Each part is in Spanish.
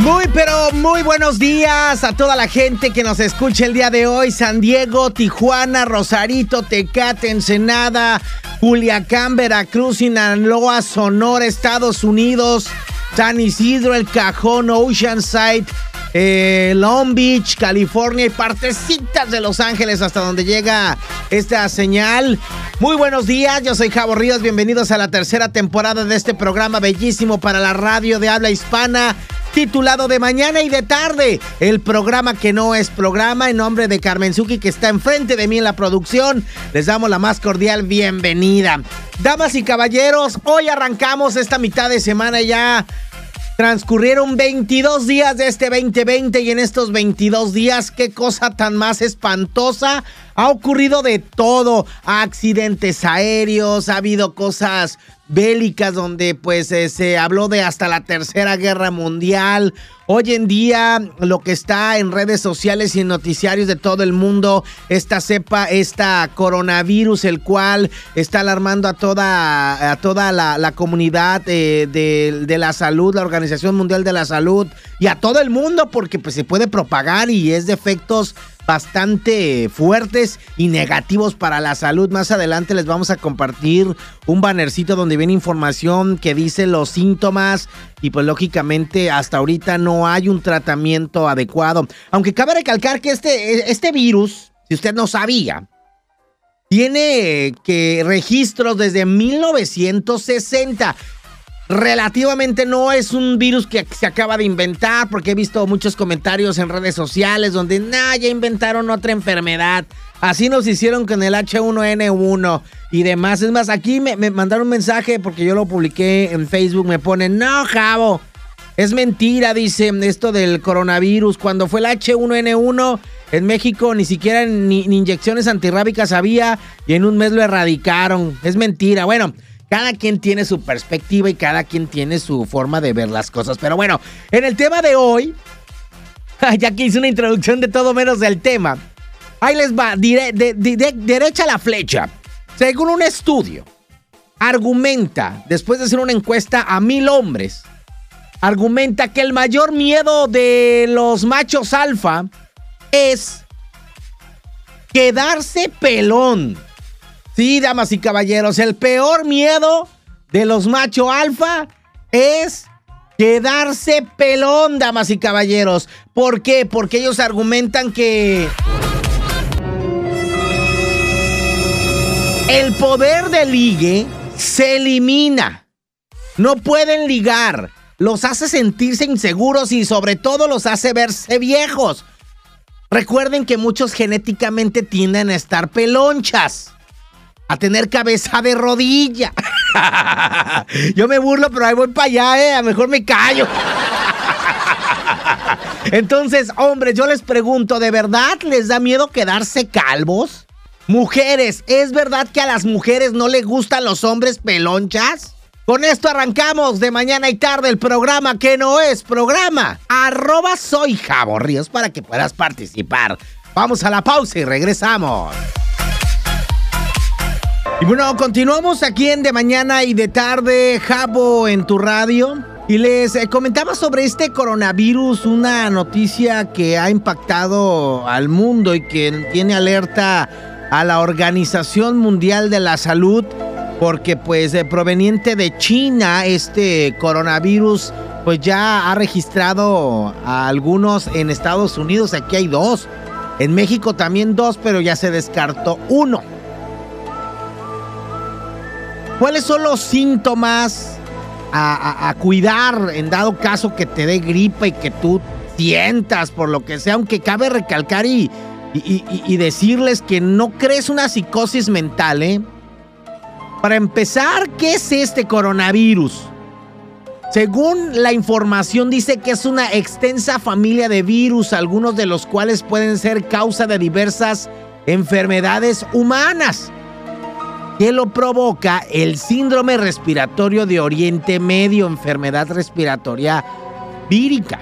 Muy, pero muy buenos días a toda la gente que nos escucha el día de hoy. San Diego, Tijuana, Rosarito, Tecate, Ensenada, Culiacán, Veracruz, Sinaloa, Sonora, Estados Unidos, San Isidro, El Cajón, Oceanside, eh, Long Beach, California y partecitas de Los Ángeles hasta donde llega esta señal. Muy buenos días, yo soy Javo Ríos, bienvenidos a la tercera temporada de este programa bellísimo para la radio de habla hispana titulado De Mañana y de Tarde, el programa que no es programa, en nombre de Carmen Suki, que está enfrente de mí en la producción. Les damos la más cordial bienvenida. Damas y caballeros, hoy arrancamos esta mitad de semana ya. Transcurrieron 22 días de este 2020 y en estos 22 días, qué cosa tan más espantosa. Ha ocurrido de todo, accidentes aéreos, ha habido cosas bélicas donde pues eh, se habló de hasta la tercera guerra mundial. Hoy en día lo que está en redes sociales y en noticiarios de todo el mundo, esta cepa, esta coronavirus, el cual está alarmando a toda, a toda la, comunidad eh, de, de, la salud, la Organización Mundial de la Salud y a todo el mundo porque pues se puede propagar y es de efectos bastante fuertes y negativos para la salud. Más adelante les vamos a compartir un bannercito donde viene información que dice los síntomas y pues lógicamente hasta ahorita no hay un tratamiento adecuado. Aunque cabe recalcar que este, este virus, si usted no sabía, tiene que registros desde 1960 relativamente no es un virus que se acaba de inventar, porque he visto muchos comentarios en redes sociales donde, nah, ya inventaron otra enfermedad. Así nos hicieron con el H1N1 y demás. Es más, aquí me, mandaron un mensaje porque yo lo publiqué en Facebook. Me ponen, no, Javo, es mentira, dice esto del coronavirus. Cuando fue el H1N1 en México, ni siquiera ni, ni inyecciones antirrábicas había y en un mes lo erradicaron. Es mentira. Bueno. Cada quien tiene su perspectiva y cada quien tiene su forma de ver las cosas. Pero bueno, en el tema de hoy, ya que hice una introducción de todo menos del tema, ahí les va, derecha a la flecha. Según un estudio, argumenta, después de hacer una encuesta a mil hombres, argumenta que el mayor miedo de los machos alfa es quedarse pelón. Sí, damas y caballeros, el peor miedo de los macho alfa es quedarse pelón, damas y caballeros. ¿Por qué? Porque ellos argumentan que el poder de ligue se elimina. No pueden ligar. Los hace sentirse inseguros y sobre todo los hace verse viejos. Recuerden que muchos genéticamente tienden a estar pelonchas a tener cabeza de rodilla. Yo me burlo, pero ahí voy para allá, ¿eh? A mejor me callo. Entonces, hombres, yo les pregunto, ¿de verdad les da miedo quedarse calvos? Mujeres, ¿es verdad que a las mujeres no les gustan los hombres pelonchas? Con esto arrancamos de mañana y tarde el programa que no es programa. Arroba soy para que puedas participar. Vamos a la pausa y regresamos. Y bueno, continuamos aquí en De Mañana y de Tarde, Jabo en tu radio. Y les eh, comentaba sobre este coronavirus, una noticia que ha impactado al mundo y que tiene alerta a la Organización Mundial de la Salud, porque pues eh, proveniente de China, este coronavirus pues ya ha registrado a algunos en Estados Unidos, aquí hay dos, en México también dos, pero ya se descartó uno. ¿Cuáles son los síntomas a, cuidar en dado caso que te dé gripa y que tú sientas por lo que sea? Aunque cabe recalcar y, y, decirles que no crees una psicosis mental, ¿eh? Para empezar, ¿qué es este coronavirus? Según la información dice que es una extensa familia de virus, algunos de los cuales pueden ser causa de diversas enfermedades humanas. ¿Qué lo provoca? El síndrome respiratorio de Oriente Medio, enfermedad respiratoria vírica.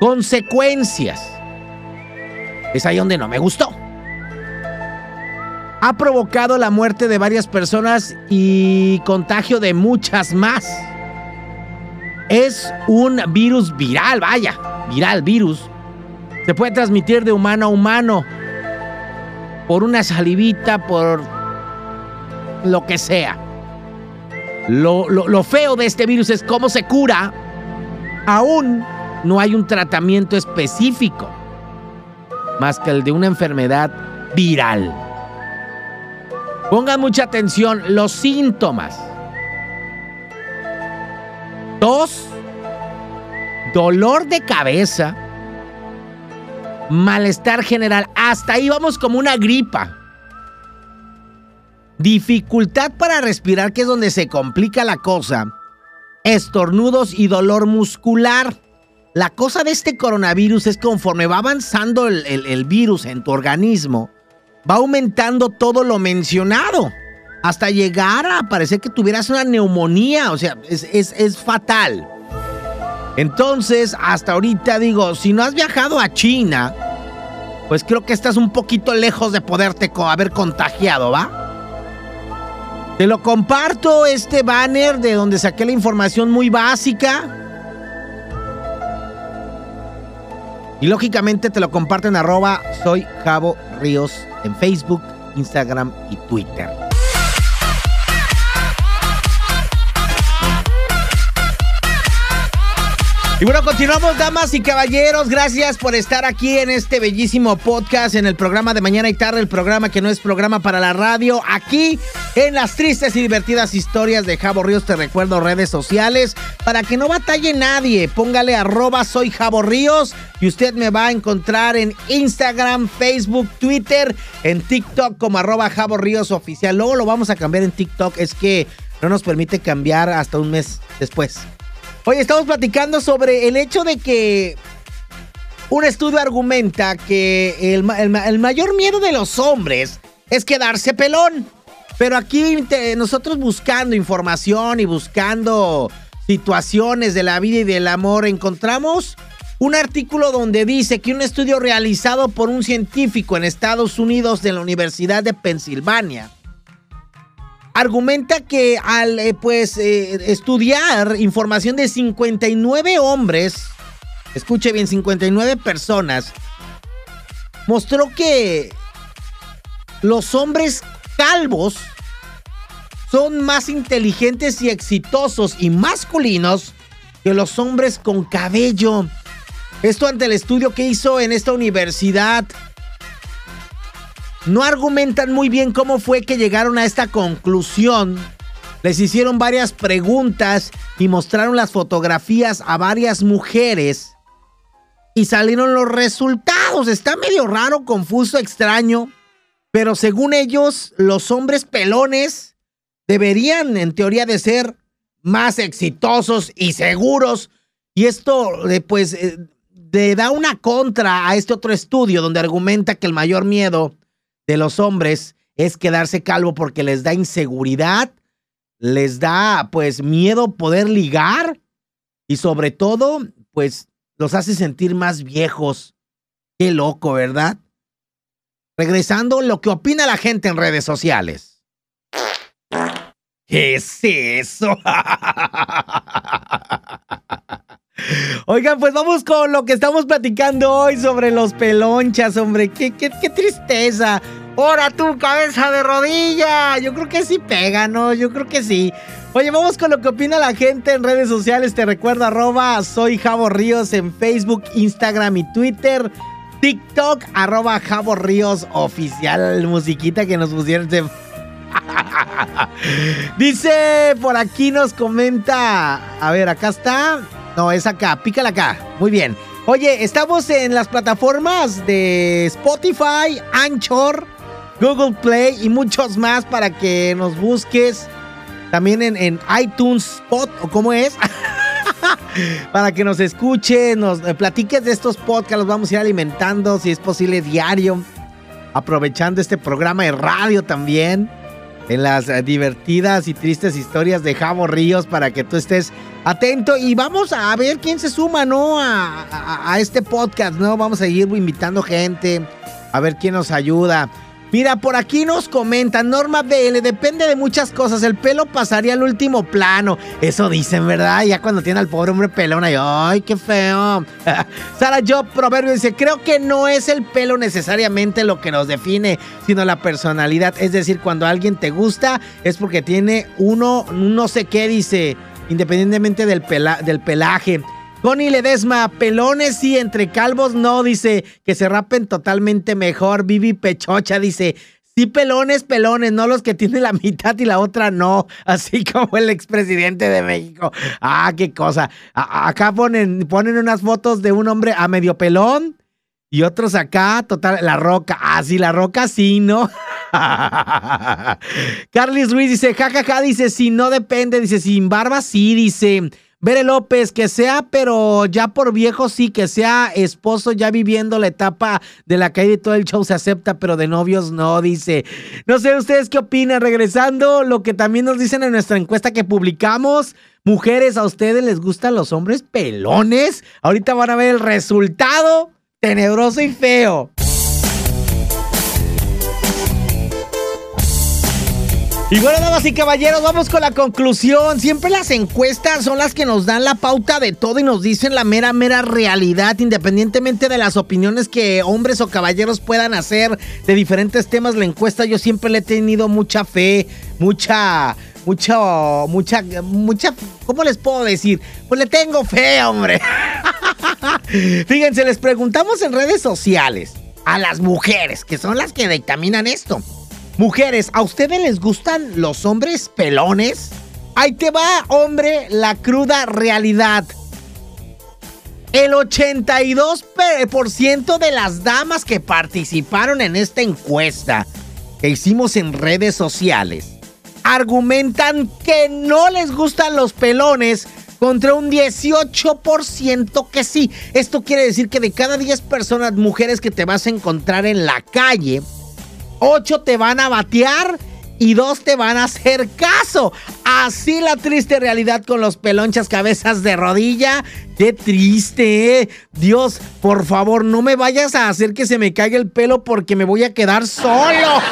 Consecuencias. Es ahí donde no me gustó. Ha provocado la muerte de varias personas y contagio de muchas más. es un virus viral, vaya, viral, virus. Se puede transmitir de humano a humano por una salivita, por lo que sea. Lo, lo, feo de este virus es cómo se cura. Aún no hay un tratamiento específico más que el de una enfermedad viral. Pongan mucha atención los síntomas. Tos, dolor de cabeza, malestar general. Hasta ahí vamos como una gripa. Dificultad para respirar, que es donde se complica la cosa. Estornudos y dolor muscular. La cosa de este coronavirus es conforme va avanzando el, virus en tu organismo, va aumentando todo lo mencionado. Hasta llegar a parecer que tuvieras una neumonía. O sea, es, fatal. Entonces, hasta ahorita digo, si no has viajado a China, pues creo que estás un poquito lejos de poderte haber contagiado, ¿va? Te lo comparto, este banner de donde saqué la información muy básica. Y lógicamente te lo comparto en arroba soy Javo Ríos en Facebook, Instagram y Twitter. Y bueno, continuamos, damas y caballeros. Gracias por estar aquí en este bellísimo podcast, en el programa de Mañana y Tarde, el programa que no es programa para la radio. Aquí en las tristes y divertidas historias de Jabo Ríos, te recuerdo redes sociales para que no batalle nadie. Póngale arroba soy Jabo Ríos y usted me va a encontrar en Instagram, Facebook, Twitter, en TikTok como arroba Jabo Oficial. Luego lo vamos a cambiar en TikTok, es que no nos permite cambiar hasta un mes después. Hoy estamos platicando sobre el hecho de que un estudio argumenta que el, mayor miedo de los hombres es quedarse pelón. Pero aquí nosotros buscando información y buscando situaciones de la vida y del amor, encontramos un artículo donde dice que un estudio realizado por un científico en Estados Unidos de la Universidad de Pensilvania argumenta que al eh, pues eh, estudiar información de 59 hombres, escuche bien, 59 personas, mostró que los hombres calvos son más inteligentes y exitosos y masculinos que los hombres con cabello. Esto ante el estudio que hizo en esta universidad no argumentan muy bien cómo fue que llegaron a esta conclusión. Les hicieron varias preguntas y mostraron las fotografías a varias mujeres. Y salieron los resultados. Está medio raro, confuso, extraño. Pero según ellos, los hombres pelones deberían, en teoría, de ser más exitosos y seguros. Y esto, pues, eh, le da una contra a este otro estudio donde argumenta que el mayor miedo de los hombres es quedarse calvo porque les da inseguridad, les da pues miedo poder ligar y sobre todo pues los hace sentir más viejos. Qué loco, ¿verdad? Regresando, lo que opina la gente en redes sociales. ¿Qué es eso? Oigan, pues vamos con lo que estamos platicando hoy sobre los pelonchas, hombre. Qué, qué, qué tristeza. Ahora tú, cabeza de rodilla. Yo creo que sí pega, ¿no? Yo creo que sí. Oye, vamos con lo que opina la gente en redes sociales. Te recuerdo, arroba soy Javo Ríos en Facebook, Instagram y Twitter. TikTok, arroba Javo Ríos oficial. Musiquita que nos pusieron. Dice, por aquí nos comenta. A ver, acá está. No, es acá, pícala acá. Muy bien. Oye, estamos en las plataformas de Spotify, Anchor, Google Play y muchos más para que nos busques. También en, iTunes Spot, o cómo es. para que nos escuches, nos eh, platiques de estos podcasts, los vamos a ir alimentando, si es posible, diario. Aprovechando este programa de radio también en las eh, divertidas y tristes historias de Javo Ríos para que tú estés atento y vamos a ver quién se suma, ¿no? A, este podcast, ¿no? Vamos a ir invitando gente, a ver quién nos ayuda. Mira, por aquí nos comentan, Norma BL, depende de muchas cosas, el pelo pasaría al último plano. Eso dicen, ¿verdad? Ya cuando tiene al pobre hombre pelón, ahí, ay, qué feo. Sara Job Proverbio dice, creo que no es el pelo necesariamente lo que nos define, sino la personalidad. Es decir, cuando alguien te gusta es porque tiene uno, no sé qué, dice, independientemente del, del pelaje. Connie Ledesma, pelones y entre calvos no, dice que se rapen totalmente mejor. Vivi Pechocha dice, sí pelones, pelones, no los que tienen la mitad y la otra no, así como el expresidente de México. Ah, qué cosa. acá ponen, ponen unas fotos de un hombre a medio pelón y otros acá, total, la roca. Ah, sí, la roca sí, ¿no? Carly Ruiz dice, jajaja, ja, ja, dice, si no depende, dice, sin barba sí, dice. Bere López, que sea, pero ya por viejo sí, que sea esposo ya viviendo la etapa de la caída y todo el show se acepta, pero de novios no, dice. No sé ustedes qué opinan. Regresando, lo que también nos dicen en nuestra encuesta que publicamos. Mujeres, ¿a ustedes les gustan los hombres pelones? Ahorita van a ver el resultado tenebroso y feo. Y bueno, damas y caballeros, vamos con la conclusión. Siempre las encuestas son las que nos dan la pauta de todo y nos dicen la mera, mera realidad, independientemente de las opiniones que hombres o caballeros puedan hacer de diferentes temas. La encuesta yo siempre le he tenido mucha fe, mucha, mucha, mucha, mucha, ¿cómo les puedo decir? Pues le tengo fe, hombre. Fíjense, les preguntamos en redes sociales a las mujeres, que son las que dictaminan esto. Mujeres, ¿a ustedes les gustan los hombres pelones? Ahí te va, hombre, la cruda realidad. El 82% de las damas que participaron en esta encuesta que hicimos en redes sociales argumentan que no les gustan los pelones contra un 18% que sí. Esto quiere decir que de cada 10 personas, mujeres que te vas a encontrar en la calle, ocho te van a batear y dos te van a hacer caso. Así la triste realidad con los pelonchas cabezas de rodilla. Qué triste, ¿eh? Dios, por favor, no me vayas a hacer que se me caiga el pelo porque me voy a quedar solo.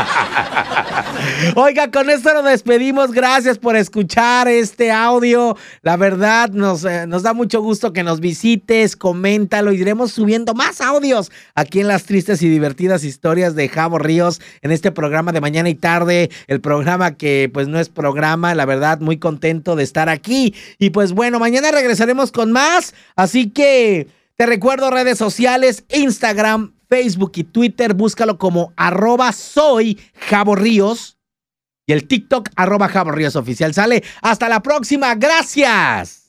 Oiga, con esto nos despedimos. Gracias por escuchar este audio. La verdad, nos, eh, nos da mucho gusto que nos visites. Coméntalo. Iremos subiendo más audios aquí en las tristes y divertidas historias de Javo Ríos en este programa de mañana y tarde. El programa que, pues, no es programa. La verdad, muy contento de estar aquí. Y pues, bueno, mañana regresaremos con más. Así que te recuerdo redes sociales: Instagram, Facebook y Twitter, búscalo como arroba soy Jabo Ríos. Y el TikTok arroba Jabo Ríos Oficial. Sale. Hasta la próxima. Gracias.